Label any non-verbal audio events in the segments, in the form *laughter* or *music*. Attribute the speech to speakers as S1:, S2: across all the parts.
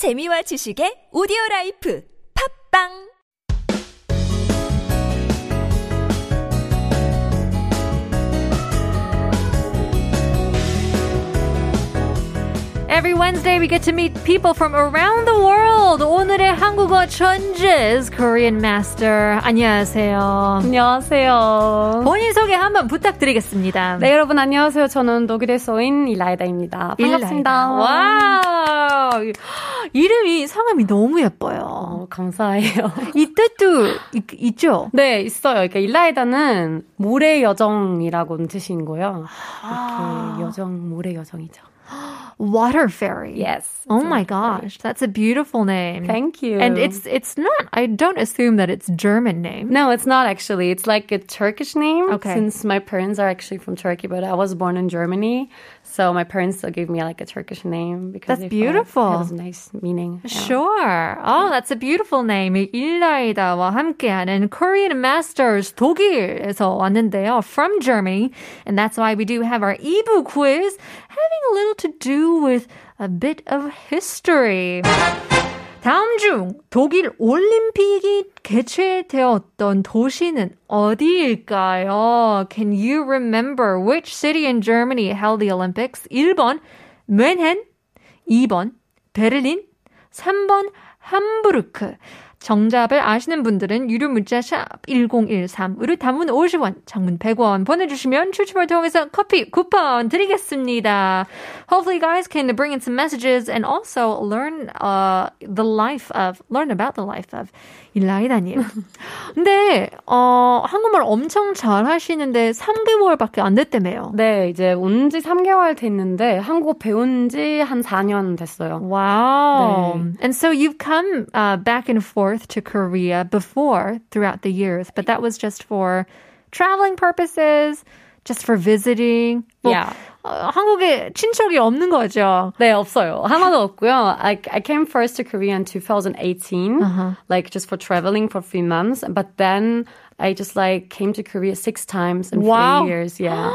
S1: 재미와 지식의 오디오 라이프. 팟빵
S2: Every Wednesday, we get to meet people from around the world. 오늘의 한국어 천재 Korean Master. 안녕하세요.
S3: 안녕하세요.
S2: 본인 소개 한번 부탁드리겠습니다.
S3: 네, 여러분 안녕하세요. 저는 독일에서 온 일라이다입니다. 반갑습니다.
S2: 와 이름이 성함이 너무 예뻐요.
S3: 어, 감사해요. *laughs*
S2: 이 뜻도 있, 있죠?
S3: 네, 있어요. 그러니까 일라이다는 모래 여정이라고 뜻인 거예요. 이렇게 여정, 모래 여정이죠.
S2: Water Fairy.
S3: Yes.
S2: Oh my gosh, that's a beautiful name.
S3: Thank you.
S2: And it's it's not. I don't assume that it's German name.
S3: No, it's not actually. It's like a Turkish name.
S2: Okay.
S3: Since my parents are actually from Turkey, but I was born in Germany. So my parents still gave me like a Turkish name because
S2: That's
S3: they thought
S2: beautiful.
S3: It was a nice meaning. Yeah.
S2: Sure. Oh, that's a beautiful name. 일라이다와 함께하는 Korean Masters 독일에서 왔는데요. From Germany. And that's why we do have our 2부 quiz having a little to do with a bit of history. 다음 중 독일 올림픽이 개최되었던 도시는 어디일까요? Can you remember which city in Germany held the Olympics? 1번 뮌헨, 2번 베를린, 3번 함부르크. 정답을 아시는 분들은 유료 문자 샵 1013으로 단문 50원, 장문 100원 보내주시면 추첨을 통해서 커피 쿠폰 드리겠습니다. Hopefully you guys can bring in some messages and also learn uh, the life of, learn about the life of 일라이 다님. 근데 어, 한국말 엄청 잘 하시는데 3개월밖에 안 됐다며요.
S3: 네, 이제 온 지 3개월 됐는데 한국어 배운 지 한 4년 됐어요.
S2: Wow.
S3: 네.
S2: And so you've come uh, back and forth to Korea before throughout the years, but that was just for traveling purposes, just for visiting. 뭐,
S3: Yeah.
S2: 어, 한국에 친척이 없는 거죠.
S3: 네, 없어요. 하나도 없고요. I, I came first to Korea in 2018,
S2: Uh-huh.
S3: like just for traveling for three months. But then I just like came to Korea six times in
S2: Wow.
S3: three years. Yeah.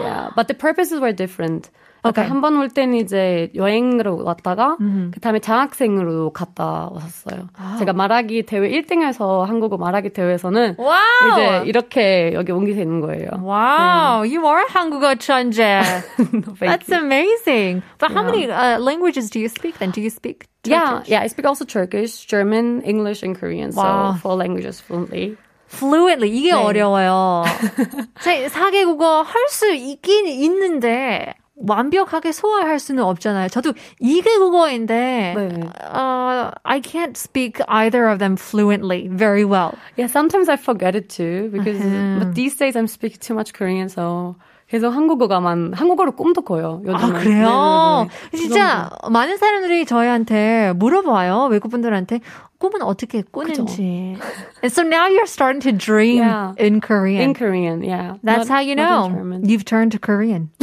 S3: yeah. But the purposes were different.
S2: Okay.
S3: 한번 올 때는 이제 여행으로 왔다가 그 다음에 장학생으로 갔다 왔었어요. 제가 말하기 대회 1등에서 한국어 말하기 대회에서는
S2: 와우.
S3: 이제 이렇게 여기 오게 되는 거예요.
S2: Wow, you are 한국어 천재.
S3: Thank
S2: That's
S3: you.
S2: amazing. But how many uh, languages do you speak then? Do you speak
S3: Yeah,
S2: Turkish?
S3: yeah. I speak also Turkish, German, English, and Korean.
S2: Wow.
S3: So four languages fluently.
S2: fluently 이게
S3: 네.
S2: 어려워요. 제 4개국어 할 수 있긴 있는데 완벽하게 소화할 수는 없잖아요. 저도 2개국어인데
S3: 네.
S2: uh, I can't speak either of them fluently very well.
S3: Yeah, sometimes I forget it too because
S2: Uh-huh.
S3: but these days I'm speaking too much Korean, so 계속 한국어가만 한국어로 꿈도 꿔요. 요즘은.
S2: 아 그래요?
S3: 네, 네, 네.
S2: 진짜 많은 사람들이 저희한테 물어봐요. 외국분들한테 꿈은 어떻게 꾸는지. And so now you're starting to dream
S3: Yeah.
S2: in Korean.
S3: in Korean, yeah.
S2: That's
S3: Not-
S2: how you
S3: not in
S2: know
S3: German.
S2: you've turned to Korean. *laughs*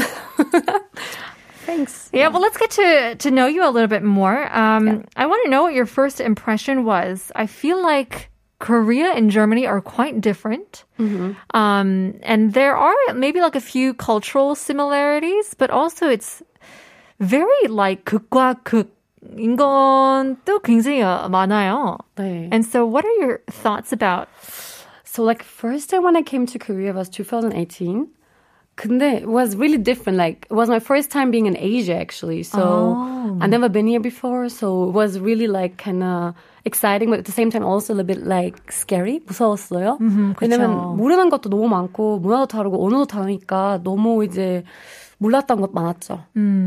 S3: Thanks.
S2: Yeah, well, let's get to to know you a little bit more. Um, I want to know what your first impression was. I feel like Korea and Germany are quite different, um, and there are maybe like a few cultural similarities, but also it's very like 극과 극 인 건또 굉장히 많아요.
S3: 네.
S2: And so, what are your thoughts about?
S3: So like first time when I came to Korea was 2018. 근데 it was really different. Like it was my first time being in Asia actually. So
S2: Oh.
S3: I've never been here before. So it was really like kind of exciting, but at the same time also a little bit like scary. 무서웠어요. 왜냐면 모르는 것도 너무 많고 문화도 다르고 언어도 다르니까 너무 이제 몰랐던 것 많았죠.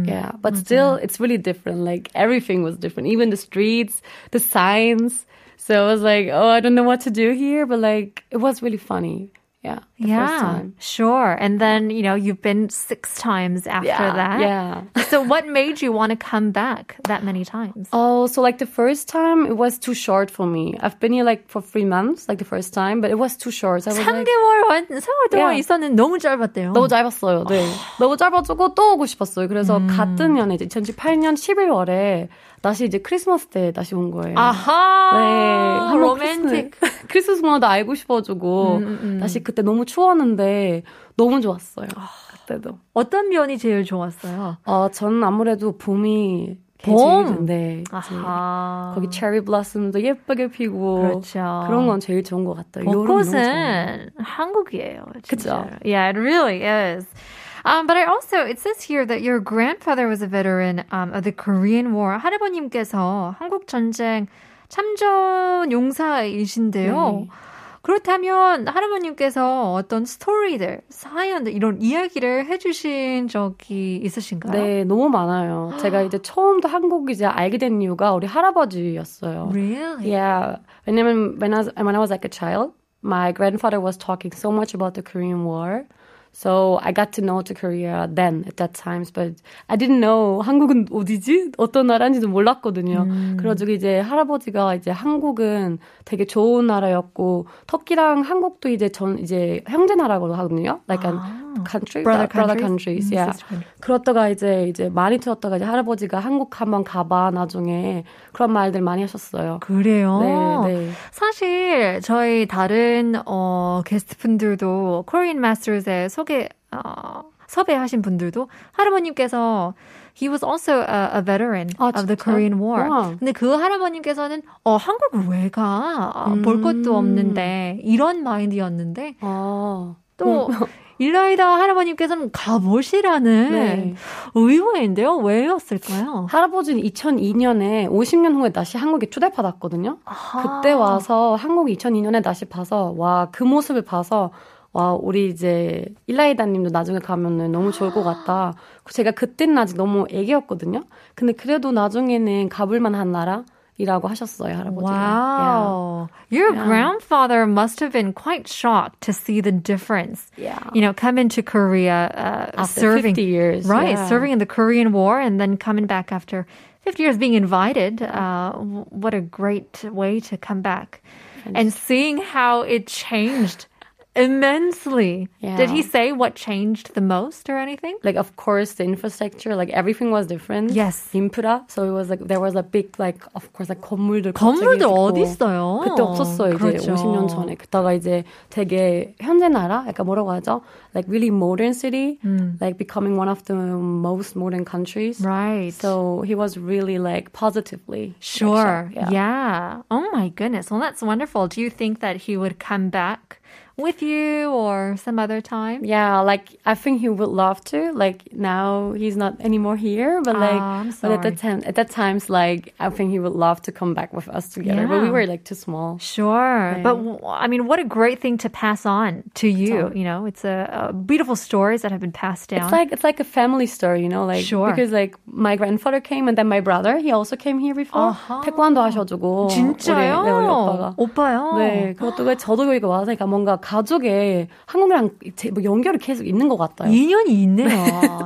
S3: Yeah, but still it's really different. Like everything was different. Even the streets, the signs. So I was like, oh, I don't know what to do here, but like it was really funny. Yeah, the
S2: yeah,
S3: first time.
S2: sure. And then you know you've been six times after
S3: Yeah,
S2: that.
S3: yeah.
S2: so what made you want to come back that many times?
S3: Oh, so like the first time it was too short for me. I've been here like for three months, like the first time, but it was too short. So I was like,
S2: 3개월 완 3월 동안
S3: Yeah.
S2: 있었는데 너무 짧았대요.
S3: 너무 짧았어요. 네. 너무 짧아지고 또 오고 싶었어요. 그래서 같은 년에 이제 2018년 11월에 다시 이제 크리스마스 때 다시 온 거예요.
S2: 아하.
S3: 네.
S2: 로맨틱.
S3: 크리스마스, 크리스마스 문화도 알고 싶어지고 다시 그때 너무 추웠는데 너무 좋았어요. 그때도.
S2: 어떤 면이 제일 좋았어요?
S3: 어, 저는 아무래도 봄이
S2: 봄.
S3: 네. 아하. 거기 체리 블라썸도 예쁘게 피고 그렇죠. 그런 건 제일 좋은 것 같아요.
S2: 벚꽃은 한국이에요. 그렇죠. Yeah, it really is. Um, but I also, it says here that your grandfather was a veteran um, of the Korean War. 할아버님께서 한국 전쟁 참전 용사이신데요. 네. 그렇다면 할아버님께서 어떤 스토리들, 사연들 이런 이야기를 해주신 적이 있으신가요?
S3: 네, 너무 많아요. 제가 이제 처음부터 한국 이제 알게 된 이유가 우리 할아버지였어요.
S2: Really?
S3: Yeah. 왜냐면 when I was, when I was like a child, my grandfather was talking so much about the Korean War. So I got to know to Korea then at that times, but I didn't know 한국은 어디지? 어떤 나라인지도 몰랐거든요. 음. 그래가지고 이제 할아버지가 이제 한국은 되게 좋은 나라였고 터키랑 한국도 이제 전 이제 형제 나라고 하거든요. Like 아. country,
S2: brother,
S3: brother countries,
S2: yeah.
S3: 그렇다가 이제 이제 많이 들었다가 이제 할아버지가 한국 한번 가봐 나중에 그런 말들 많이 하셨어요.
S2: 그래요.
S3: 네, 네.
S2: 사실 저희 다른 어 게스트분들도 Korean Masters에 소개 어 섭외하신 분들도 할아버님께서 he was also a, a veteran 아, of the Korean War. 와. 근데 그 할아버님께서는 어 한국을 왜 가? 음. 볼 것도 없는데 이런 마인드였는데 아. 또 *laughs* 일라이다 할아버님께서는 가보시라는 네. 의외인데요. 왜였을까요?
S3: 할아버지는 2002년에 50년 후에 다시 한국에 초대받았거든요. 아하. 그때 와서 한국 2002년에 다시 봐서 와 그 모습을 봐서 와 우리 이제 일라이다님도 나중에 가면은 너무 좋을 것 같다. 제가 그때는 아직 너무 애기였거든요. 근데 그래도 나중에는 가볼 만한 나라. 이라고 하셨어요, 할아버지가.
S2: Wow. Yeah. Your yeah. grandfather must have been quite shocked to see the difference.
S3: Yeah.
S2: You know, come into Korea uh,
S3: after
S2: serving
S3: 50 years.
S2: Right,
S3: yeah.
S2: serving in the Korean War and then coming back after 50 years being invited. Uh, what a great way to come back. And seeing how it changed immensely. Yeah. Did he say what changed the most or anything?
S3: Like, of course, the infrastructure, like everything was different.
S2: Yes.
S3: Infra. So it was like, there was a big, like, of course, like 건물들.
S2: 건물들 어디 있어요?
S3: 그때 없었어요. 그렇죠. 이제 50년 전에. 그다가 이제 되게 현재 나라? 약간 뭐라고 하죠? Like really modern city. Mm. Like becoming one of the most modern countries.
S2: Right.
S3: So he was really like positively.
S2: Sure. Like, yeah. yeah. Oh my goodness. Well, that's wonderful. Do you think that he would come back? with you or some other time?
S3: Yeah, like I think he would love to. Like now he's not anymore here, but like
S2: oh,
S3: but at that time at that times like I think he would love to come back with us together. Yeah. But we were like too small.
S2: Sure. Yeah. But I mean what a great thing to pass on to you. You know, it's a, a, beautiful stories that have been passed down.
S3: It's like it's like a family story, you know, like
S2: sure.
S3: because like my grandfather came and then my brother he also came here before.
S2: uh-huh.
S3: 태권도 하셔가지고
S2: 진짜요?
S3: 우리, 네, 우리 오빠가
S2: 오빠요.
S3: 네, 그것도 저도 여기가 와서 뭔가 가족에 한국이랑 뭐 연결이 계속 있는 것 같아요.
S2: 인연이 있네요.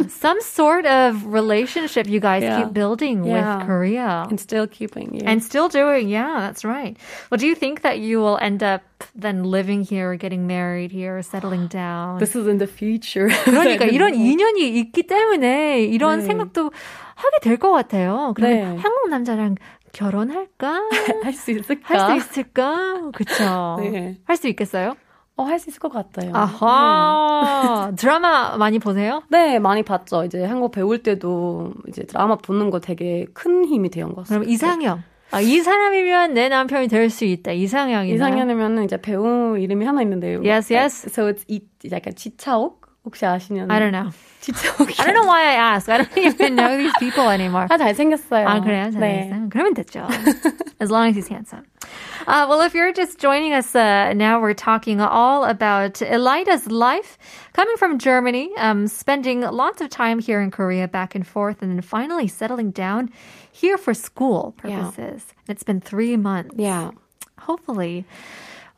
S2: Some sort of relationship you guys
S3: yeah.
S2: keep building
S3: yeah.
S2: with Korea.
S3: And still keeping. Yeah.
S2: And still doing. Yeah, that's right. Well, do you think that you will end up then living here, getting married here, settling down?
S3: This is in the future.
S2: 그러니까 이런 인연이 있기 때문에 이런 네. 생각도 하게 될 것 같아요. 그럼 네. 한국 남자랑 결혼할까?
S3: 할 수 있을까?
S2: 할 수 있을까? 그쵸.
S3: 네.
S2: 할수 있겠어요?
S3: 어, 할 수 있을 것 같아요.
S2: 아하. 네. *laughs* 드라마 많이 보세요?
S3: 네, 많이 봤죠. 이제 한국 배울 때도 이제 드라마 보는 거 되게 큰 힘이 되는 것 같아요.
S2: 그럼 이상형. 아, 이 사람이면 내 남편이 될 수 있다. 이상형이나.
S3: 이상형이면 이제 배우 이름이 하나 있는데요.
S2: Yes, yes.
S3: So it's 이, 약간 지차옥? 혹시 아시냐는?
S2: I don't know.
S3: 지차옥.
S2: I don't know why I asked. I don't even *laughs* know these people anymore.
S3: 아, 잘생겼어요.
S2: 아, 그래요? 잘생겼어요? 네. 그러면 됐죠. *laughs* As long as he's handsome. Uh, well, if you're just joining us uh, now, we're talking all about Elida's life coming from Germany, um, spending lots of time here in Korea back and forth, and then finally settling down here for school purposes. Yeah. It's been three months.
S3: Yeah.
S2: Hopefully.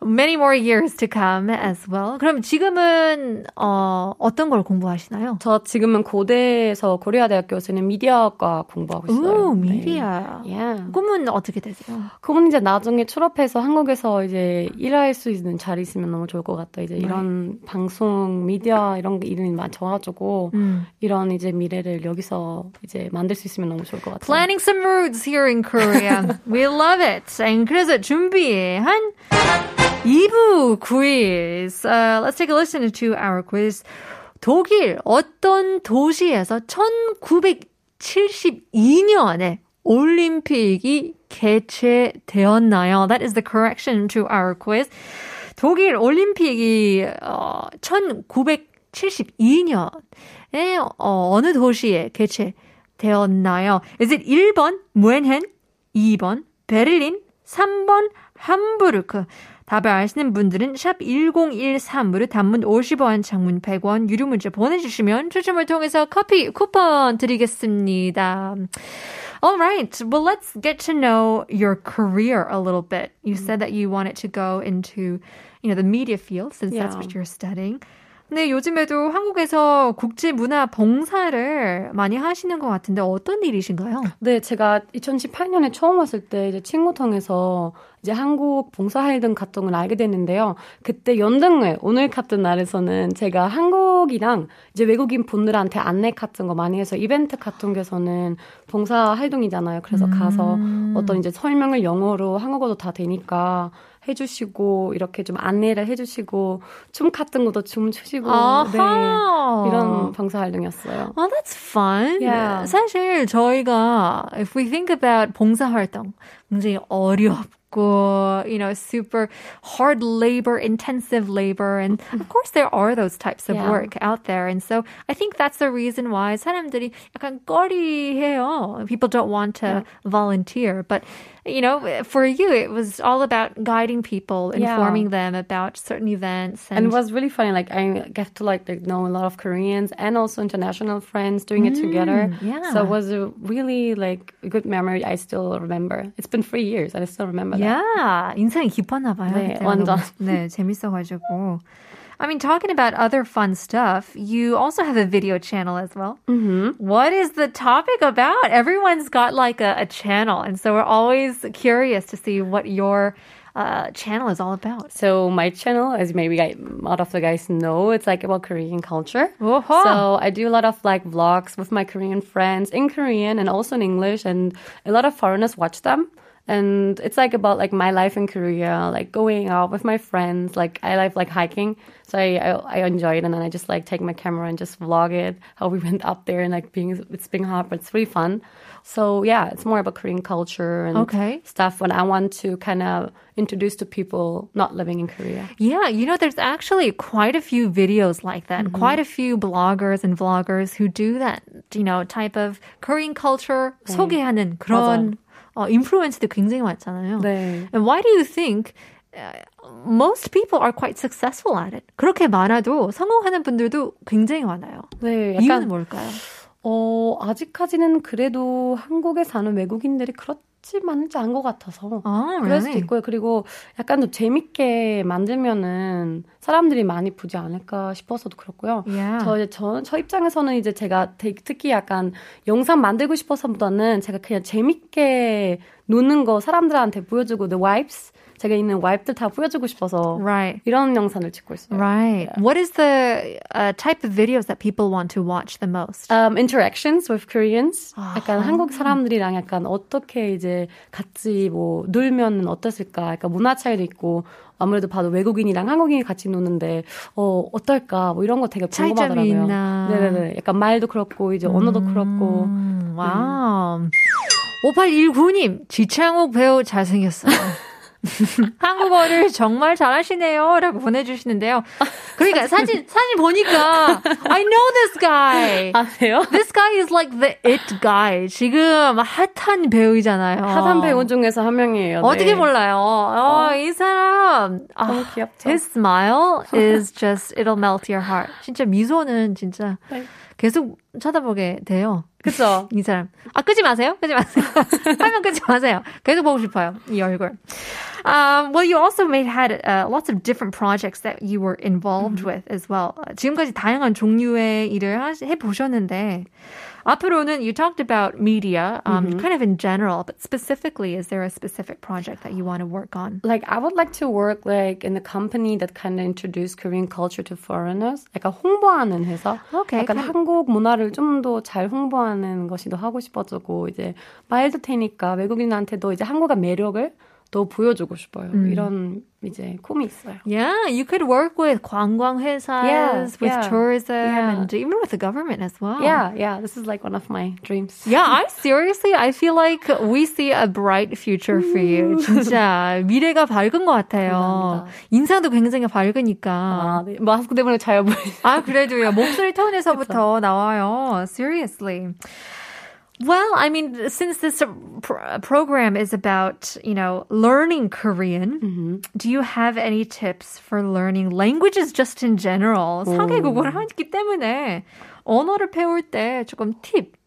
S2: Many more years to come as well. 그럼 지금은 어, 어떤 걸 공부하시나요?
S3: 저 지금은 고대에서 고려대학교에서는 미디어과 공부하고 있어요.
S2: 오, 미디어.
S3: 네. Yeah.
S2: 꿈은 어떻게 되세요?
S3: 꿈은 이제 나중에 졸업해서 한국에서 이제 일할 수 있는 자리 있으면 너무 좋을 것 같다. 이제 이런 방송, 미디어 이런 게 이름이 많이 좋아가지고 음. 이런 이제 미래를 여기서 이제 만들 수 있으면 너무 좋을 것 같아요.
S2: Planning some roots here in Korea. *laughs* We love it. And 그래서 준비한 2부 quiz. Uh, let's take a listen to our quiz. 독일 어떤 도시에서 1972년에 올림픽이 개최되었나요? That is the correction to our quiz. 독일 올림픽이 어, 1972년에 어, 어느 도시에 개최되었나요? Is it 1번 뮌헨, 2번 베를린, 3번 함부르크. 답을 아시는 분들은 샵 1013으로 단문 50원, 장문 100원, 유료 문자 보내주시면 추첨을 통해서 커피 쿠폰 드리겠습니다. All right. Well, let's get to know your career a little bit. You said that you wanted to go into, you know, the media field since yeah. that's what you're studying. 근데 요즘에도 한국에서 국제 문화 봉사를 많이 하시는 것 같은데 어떤 일이신가요?
S3: 네, 제가 2018년에 처음 왔을 때 이제 친구 통해서 이제 한국 봉사활동 갔던 걸 알게 됐는데요. 그때 연등회 오늘 같은 날에서는 제가 한국이랑 이제 외국인 분들한테 안내 같은 거 많이 해서 이벤트 같은 게서는 봉사활동이잖아요. 그래서 음. 가서 어떤 이제 설명을 영어로 한국어도 다 되니까 해주시고 이렇게 좀 안내를 해주시고 춤 같은 것도 춤 추시고 네, 이런 봉사 활동이었어요.
S2: Oh, that's fun. Yeah. 사실 저희가 if we think about 봉사 활동 굉장히 어렵고 you know super hard labor intensive labor and of course there are those types of yeah. work out there and so I think that's the reason why 사람들이 약간 꺼리해요. People don't want to yeah. volunteer but you know, for you, it was all about guiding people, informing yeah. them about certain events.
S3: And, and, it was really funny. Like, I get to like, like know a lot of Koreans and also international friends doing it mm, together. Yeah. So it was a really like a good memory. I still remember. It's been three years. I still remember
S2: that. Yeah. 인상이 깊었나 봐요. 네, 완전. 네, 재밌어가지고. I mean, talking about other fun stuff, you also have a video channel as well. Mm-hmm. What is the topic about? Everyone's got like a, a channel, and so we're always curious to see what your uh, channel is all about.
S3: So my channel, as maybe a lot of the guys know, it's like about Korean culture. So I do a lot of like vlogs with my Korean friends in Korean and also in English, and a lot of foreigners watch them and it's like about like my life in Korea, like going out with my friends. Like I like like hiking, so I, I, I enjoy it, and then I just like take my camera and just vlog it how we went *laughs* up there and like being it's being hot, but it's really fun. So yeah, it's more about Korean culture and okay. stuff when I want to kind of introduce to people not living in Korea.
S2: Yeah, you know, there's actually quite a few videos like that. Mm-hmm. Quite a few bloggers and vloggers who do that, you know, type of Korean culture 네. 소개하는 그런 맞아요. 어, 인플루언스도 굉장히 많잖아요. 네. And why do you think most people are quite successful at it? 그렇게 많아도 성공하는 분들도 굉장히 많아요. 네, 약간, 이유는 뭘까요?
S3: 어, 아직까지는 그래도 한국에 사는 외국인들이 그렇 그렇지 많지 않은 것 같아서 아, 그럴 수도 있고요. 그리고 약간 더 재밌게 만들면은 사람들이 많이 보지 않을까 싶어서도 그렇고요. Yeah. 저, 저, 저 입장에서는 이제 제가 특히 약간 영상 만들고 싶어서보다는 제가 그냥 재밌게 노는 거 사람들한테 보여주고 the vibes 제가 있는 와이프들 다 보여주고 싶어서 right. 이런 영상을 찍고 있어요.
S2: Right. Yeah. What is the uh, type of videos that people want to watch the most?
S3: Um, interactions with Koreans. 약간 한국 사람들이랑 약간 어떻게 이제 같이 뭐 놀면 어땠을까? 약간 문화 차이도 있고 아무래도 봐도 외국인이랑 한국인이 같이 노는데 어 어떨까 뭐 이런 거 되게 궁금하더라고요. 네네네. 약간 말도 그렇고 이제 언어도 음, 그렇고.
S2: Wow. 음. 5819님 지창욱 배우 잘생겼어요. *laughs* 한국어를 정말 잘하시네요. 라고 보내주시는데요. 그러니까 사진, 사진 보니까, I know this guy.
S3: 아세요?
S2: This guy is like the it guy. 지금 핫한 배우이잖아요.
S3: 핫한 배우 중에서 한 명이에요.
S2: 네. 어떻게 몰라요? 어, 어. 이 사람.
S3: 너무 아, 귀엽죠.
S2: His smile is just, it'll melt your heart. 진짜 미소는 진짜. 네. 계속 쳐다보게 돼요.
S3: 그쵸?
S2: 이 사람. 아, 끄지 마세요. 끄지 마세요. 화면 끄지 마세요. 계속 보고 싶어요. 이 얼굴. Um, well, you also made had uh, lots of different projects that you were involved mm-hmm. with as well. 지금까지 다양한 종류의 일을 해 보셨는데 앞으로는 you talked about media, um, mm-hmm. kind of in general, but specifically, is there a specific project that you want to work on?
S3: Like, I would like to work like in a company that kind of introduce Korean culture to foreigners. 약간 홍보하는 회사. Okay. 약간 okay. 한국 문화를 좀 더 잘 홍보하는 것이 더 하고 싶어지고 이제 말도 되니까 외국인한테도 이제 한국의 매력을 더 보여주고 싶어요. 음. 이런 이제 꿈이 있어요.
S2: Yeah, you could work with 관광 회사s, yeah, with yeah, tourism, yeah. and even with the government as well.
S3: Yeah, yeah, this is like one of my dreams.
S2: Yeah, I seriously, I feel like we see a bright future for you. 진짜 미래가 밝은 것 같아요. 인상도 굉장히 밝으니까.
S3: 아, 네. 마스크 때문에 잘 보이죠.
S2: 아, 그래도 요. 목소리 톤에서부터 나와요. Seriously. Well, I mean, since this pr- program is about, you know, learning Korean, mm-hmm. do you have any tips for learning languages just in general? 사개국어를 하기 때문에 언어를 배울 때 조금 팁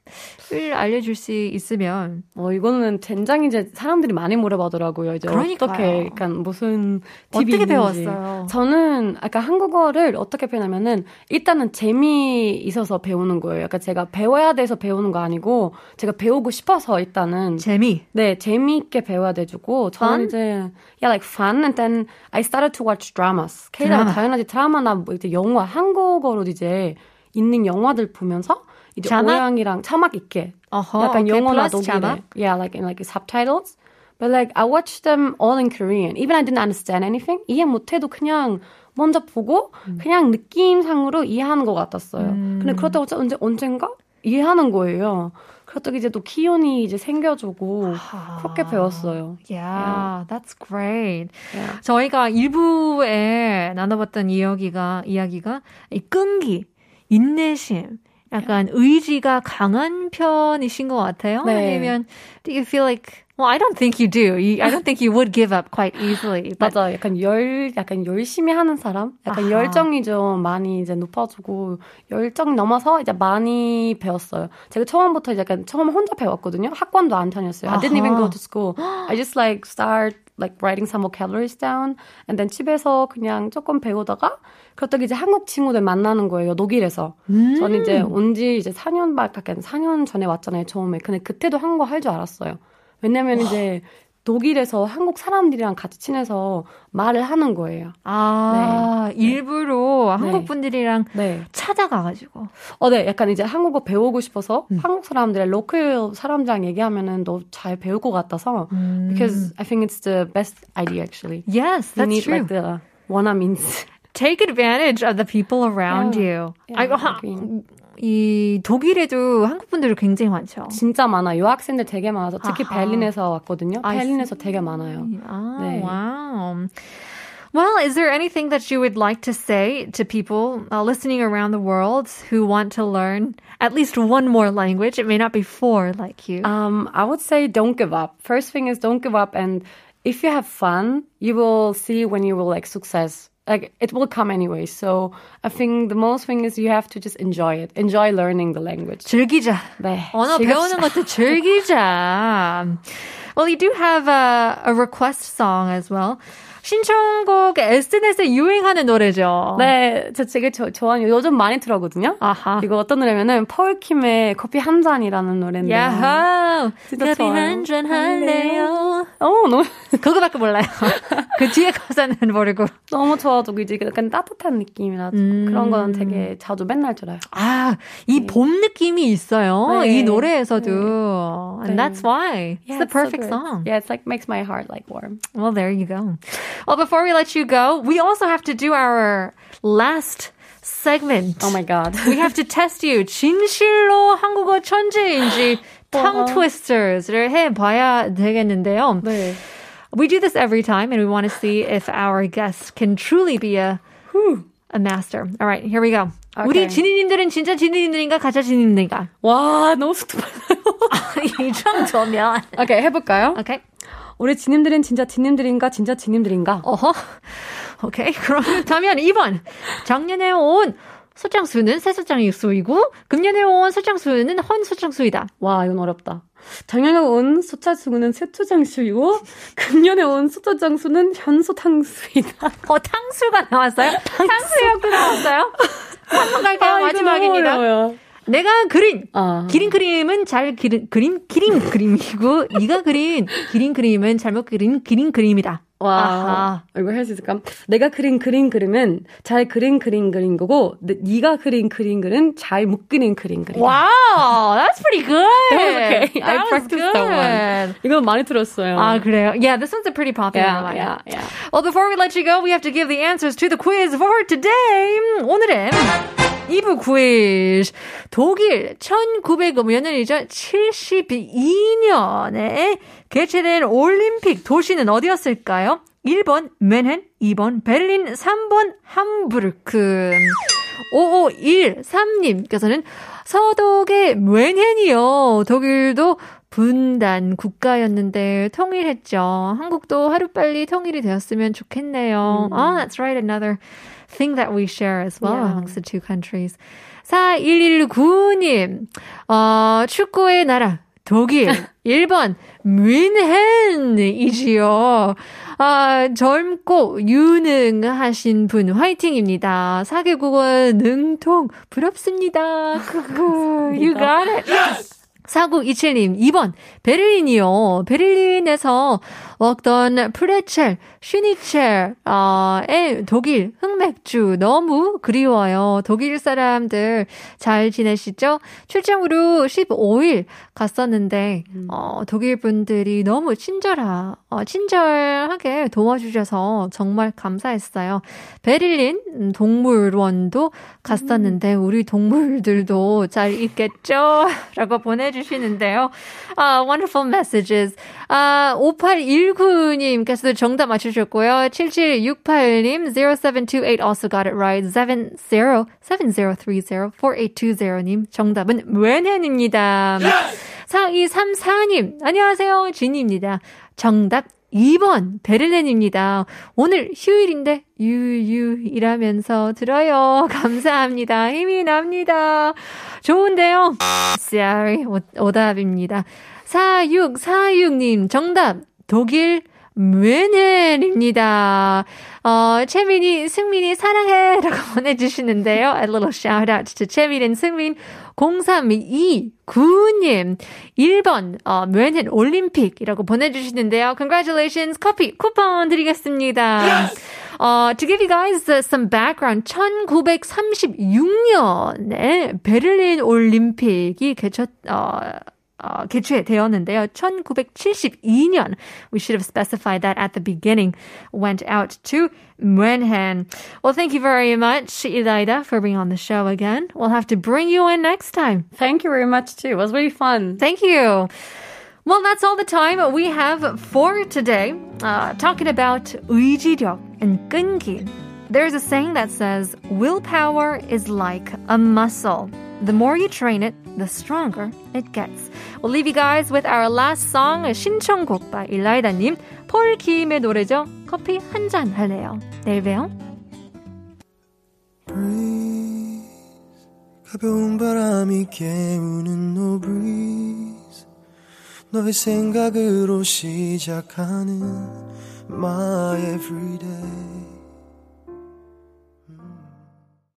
S2: 을 알려줄 수 있으면
S3: 어 이거는 된장 이제 사람들이 많이 물어보더라고요. 이제 그러니까요. 어떻게 약간 무슨 팁이
S2: 어떻게 있는지. 배웠어요?
S3: 저는 아까 한국어를 어떻게 표현하면은 일단은 재미 있어서 배우는 거예요. 약간 제가 배워야 돼서 배우는 거 아니고 제가 배우고 싶어서 일단은
S2: 재미.
S3: 네 재미있게 배워야 돼주고 저는 fun? 이제 yeah like fun and then I started to watch dramas. K가 당연하지 드라마나 뭐 이제 영화 한국어로 이제 있는 영화들 보면서 이제 자막? 오양이랑 자막 있게 uh-huh, 약간 okay, 영어나 독일어. Yeah, like in like subtitles. But like I watched them all in Korean. Even I didn't understand anything. 이해 못해도 그냥 먼저 보고 음. 그냥 느낌상으로 이해하는 것 같았어요. 음. 근데 그렇다고 언제 언젠가 이해하는 거예요. 그렇다고 이제 또 키온이 이제 생겨주고 아. 그렇게 배웠어요.
S2: Yeah, yeah. that's great. Yeah. 저희가 일부에 나눠봤던 이야기가 이야기가 이 끈기, 인내심 약간 의지가 강한 편이신 것 같아요. 네. 아니면 do you feel like Well, I don't think you do. You, I don't think you would give up quite easily.
S3: But... 맞아. 약간 열, 약간 열심히 하는 사람? 약간 아하. 열정이 좀 많이 이제 높아지고, 열정 넘어서 이제 많이 배웠어요. 제가 처음부터 이제 약간 처음 혼자 배웠거든요. 학원도 안 다녔어요. 아하. I didn't even go to school. I just like start like writing some vocabularies down. And then 집에서 그냥 조금 배우다가 그렇다고 이제 한국 친구들 만나는 거예요. 독일에서. 음. 저는 이제 온 지 이제 4년 밖에 4년 전에 왔잖아요. 처음에. 근데 그때도 한국어 할 줄 알았어요. 왜냐면 이제 독일에서 한국 사람들이랑 같이 친해서 말을 하는 거예요.
S2: 아, 네. 일부러 네. 한국 분들이랑 네. 찾아가가지고.
S3: 어, 네. 약간 이제 한국어 배우고 싶어서 음. 한국 사람들의 로컬 사람들이랑 얘기하면은 너 잘 배울 것 같아서. 음. Because I think it's the best idea actually.
S2: Yes, that's
S3: you need,
S2: true.
S3: Like the 원어 means.
S2: Take advantage of the people around yeah. you.
S3: Yeah,
S2: 하, 이 독일에도 한국 분들이 굉장히 많죠.
S3: 진짜 많아요. 유학생들 되게 많아서 특히 아하. 베를린에서 왔거든요. 베를린에서 되게 많아요.
S2: 아, 네. 와우. Well, is there anything that you would like to say to people uh, listening around the world who want to learn at least one more language? It may not be four like you.
S3: Um, I would say don't give up. First thing is don't give up, and if you have fun, you will see when you will like success like it will come anyway. So I think the most thing is you have to just enjoy it. Enjoy learning the language.
S2: 즐기자.
S3: 네.
S2: 언어 즐겁자. 배우는 것도 즐기자. Well, you do have a, a request song as well. 신청곡 SNS에 유행하는 노래죠.
S3: 네, 저 되게 저, 좋아하는 요즘 많이 들어거든요. 아하. 이거 어떤 노래면은 펄킴의 커피 한 잔이라는 노래인데.
S2: 야호. 커피 한 잔 할래요.
S3: 어, 너무 *laughs*
S2: 그거밖에 몰라요. *laughs* 그 뒤에 가사는 모르고.
S3: 너무 좋아가지고 이제 약간 따뜻한 느낌이라 음. 그런 거는 되게 자주 맨날 들어요.
S2: 아, 이봄 네. 느낌이 있어요. 네. 이 노래에서도. 네. And that's why. It's yeah, the perfect so song.
S3: Yeah, it's like makes my heart like warm.
S2: Well, there you go. Well, before we let you go, we also have to do our last segment.
S3: Oh my god. *laughs*
S2: we have to test you. 진실로 한국어 천재인지 *gasps* tongue twisters를 해봐야 되겠는데요. 네. We do this every time and we want to see if our guests can truly be a a master. All right, here we go. Okay. 우리 지니님들은 진짜 지니님들인가 가짜 지니님들인가?
S3: 와, 너무 스톱하네요. *laughs* *laughs*
S2: 이 정도면.
S3: 오케이, 해볼까요?
S2: 오케이.
S3: 우리 지님들은 진짜 지님들인가 진짜 지님들인가?
S2: 어허. 오케이. 그렇다면 *laughs* 2번. 작년에 온 소장수는 새소장수이고 금년에 온 소장수는 헌소장수이다.
S3: 와, 이건 어렵다. 작년에 온 소장수는 새소장수이고 금년에 온 소장수는 현소탕수이다.
S2: 어, 탕수가 나왔어요? 탕수역도 나왔어요? 한번 갈까요? 아, 마지막입니다. 내가 그린 어. 기린 그림은 잘 기린 그림 기린 그림이고 네가 그린 기린 그림은 잘못 그린 기린 그림이다. 와, 아하.
S3: 이거 할 수 있을까? 내가 그린 그린 그림은 잘 그린 그린 그린 거고, 네가 그린 그린 그림은 잘못 그린 그린 그림.
S2: Wow, that's pretty good.
S3: that was okay. That I practiced good. that one. 이거 많이 들었어요.
S2: 아 그래요? Yeah, this one's a pretty popular
S3: yeah,
S2: one.
S3: Yeah, yeah.
S2: Well, before we let you go, we have to give the answers to the quiz for today. 오늘은 2부 퀴즈. 독일 1900몇 년이죠? 72년에 개최된 올림픽 도시는 어디였을까요? 1번 맨헨, 2번 베를린, 3번 함부르크. 5513님께서는 서독의 맨헨이요. 독일도 분단 국가였는데 통일했죠. 한국도 하루빨리 통일이 되었으면 좋겠네요. 음. Oh, that's right. Another thing that we share as well yeah. amongst the two countries. 4119님, 어, 축구의 나라, 독일. *laughs* 1번, 뮌헨이지요. 아, 젊고 유능하신 분 화이팅입니다. 사개국어 능통 부럽습니다. *laughs* you got it. 4927님, 2번, 베를린이요. 베를린에서 먹던 프레첼, 슈니첼의 어, 독일 흑맥주 너무 그리워요. 독일 사람들 잘 지내시죠? 출장으로 15일 갔었는데 음. 어, 독일 분들이 너무 친절하, 어, 친절하게 도와주셔서 정말 감사했어요. 베를린 동물원도 갔었는데 음. 우리 동물들도 잘 있겠죠? *laughs* 라고 보내주시는데요. Uh, wonderful messages. 아, uh, 581 7979님께서도 정답 맞추셨고요. 7768님, 0728 also got it right. 7070304820님, 정답은 웬헨입니다. Yes! 4234님, 안녕하세요. 진입니다. 정답 2번 베를린입니다. 오늘 휴일인데 유유 일하면서 들어요. 감사합니다. 힘이 납니다. 좋은데요. Sorry 오답입니다. 4646님 정답 독일 뮤넨입니다. 어, 채민이, 승민이 사랑해! 라고 *laughs* 보내주시는데요. A little shout out to 채민 and 승민. 0329님. 1번, 어, 뮤넨 올림픽이라고 보내주시는데요. Congratulations! 커피 쿠폰 드리겠습니다. Yes! 어, to give you guys some background, 1936년에 베를린 올림픽이 개최, 어, 어, 개최되었는데요. 1972년, we should have specified that at the beginning, went out to München. Well, thank you very much, Ilaida, for being on the show again. We'll have to bring you in next time.
S3: Thank you very much, too. It was really fun.
S2: Thank you. Well, that's all the time we have for today. Uh, talking about 의지력 and 끈기. There's a saying that says, willpower is like a muscle. The more you train it, the stronger it gets. We'll leave you guys with our last song, 신청곡 by 일라이다님. 폴 키임의 노래죠. 커피 한 잔 할래요. 내일 봬요. Breeze, 가벼운 바람이 깨우는 no breeze 너의 생각으로 시작하는 my everyday